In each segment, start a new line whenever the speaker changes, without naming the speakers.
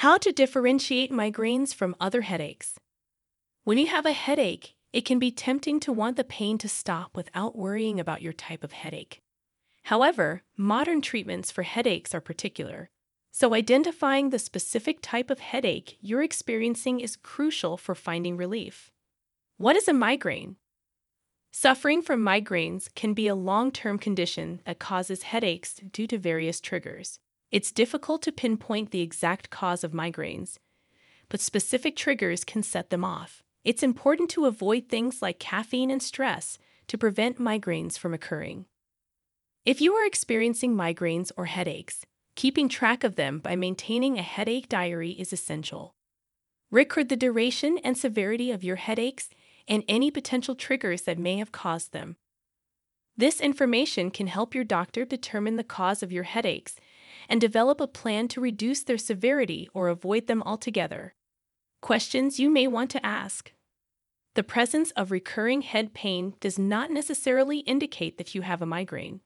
How to differentiate migraines from other headaches. When you have a headache, it can be tempting to want the pain to stop without worrying about your type of headache. However, modern treatments for headaches are particular, so identifying the specific type of headache you're experiencing is crucial for finding relief. What is a migraine? Suffering from migraines can be a long term condition that causes headaches due to various triggers. It's difficult to pinpoint the exact cause of migraines, but specific triggers can set them off. It's important to avoid things like caffeine and stress to prevent migraines from occurring. If you are experiencing migraines or headaches, keeping track of them by maintaining a headache diary is essential. Record the duration and severity of your headaches and any potential triggers that may have caused them. This information can help your doctor determine the cause of your headaches and develop a plan to reduce their severity or avoid them altogether. Questions you may want to ask. The presence of recurring head pain does not necessarily indicate that you have a migraine.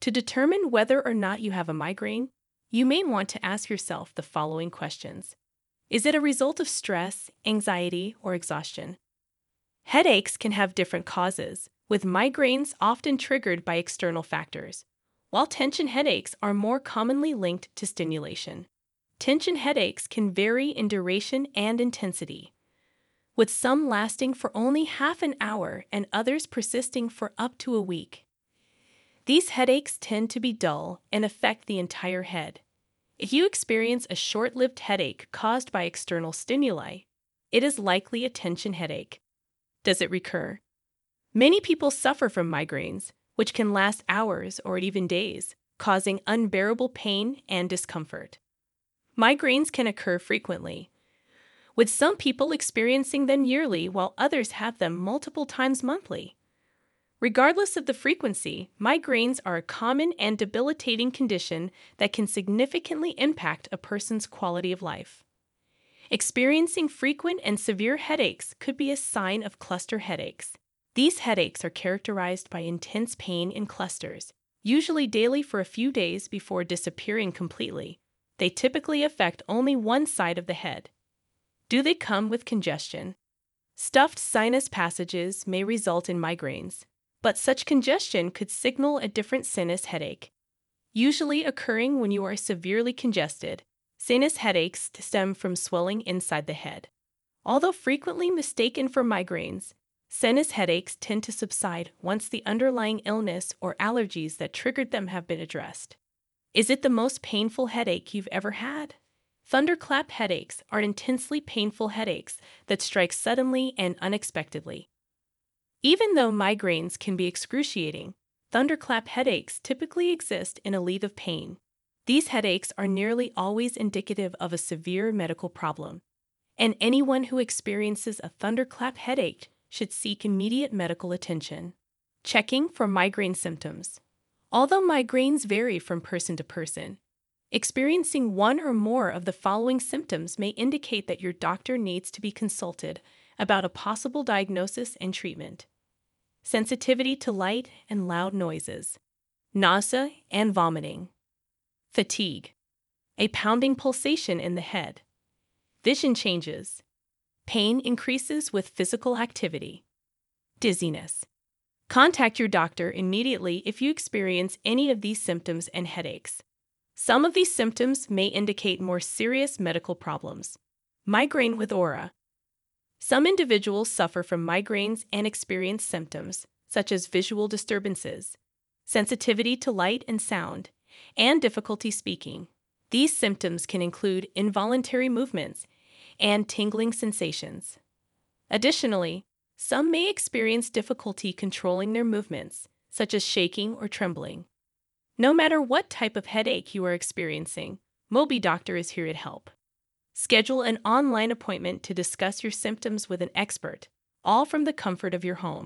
To determine whether or not you have a migraine, you may want to ask yourself the following questions Is it a result of stress, anxiety, or exhaustion? Headaches can have different causes, with migraines often triggered by external factors, while tension headaches are more commonly linked to stimulation. Tension headaches can vary in duration and intensity, with some lasting for only half an hour and others persisting for up to a week. These headaches tend to be dull and affect the entire head. If you experience a short lived headache caused by external stimuli, it is likely a tension headache. Does it recur? Many people suffer from migraines, which can last hours or even days, causing unbearable pain and discomfort. Migraines can occur frequently, with some people experiencing them yearly while others have them multiple times monthly. Regardless of the frequency, migraines are a common and debilitating condition that can significantly impact a person's quality of life. Experiencing frequent and severe headaches could be a sign of cluster headaches. These headaches are characterized by intense pain in clusters, usually daily for a few days before disappearing completely. They typically affect only one side of the head. Do they come with congestion? Stuffed sinus passages may result in migraines, but such congestion could signal a different sinus headache. Usually occurring when you are severely congested, Sinus headaches stem from swelling inside the head. Although frequently mistaken for migraines, sinus headaches tend to subside once the underlying illness or allergies that triggered them have been addressed. Is it the most painful headache you've ever had? Thunderclap headaches are intensely painful headaches that strike suddenly and unexpectedly. Even though migraines can be excruciating, thunderclap headaches typically exist in a leave of pain these headaches are nearly always indicative of a severe medical problem, and anyone who experiences a thunderclap headache should seek immediate medical attention. Checking for migraine symptoms. Although migraines vary from person to person, experiencing one or more of the following symptoms may indicate that your doctor needs to be consulted about a possible diagnosis and treatment. Sensitivity to light and loud noises, nausea and vomiting, Fatigue. A pounding pulsation in the head. Vision changes. Pain increases with physical activity. Dizziness. Contact your doctor immediately if you experience any of these symptoms and headaches. Some of these symptoms may indicate more serious medical problems. Migraine with aura. Some individuals suffer from migraines and experience symptoms such as visual disturbances, sensitivity to light and sound, and difficulty speaking. These symptoms can include involuntary movements and tingling sensations. Additionally, some may experience difficulty controlling their movements, such as shaking or trembling. No matter what type of headache you are experiencing, MobiDoctor is here to help. Schedule an online appointment to discuss your symptoms with an expert, all from the comfort of your home.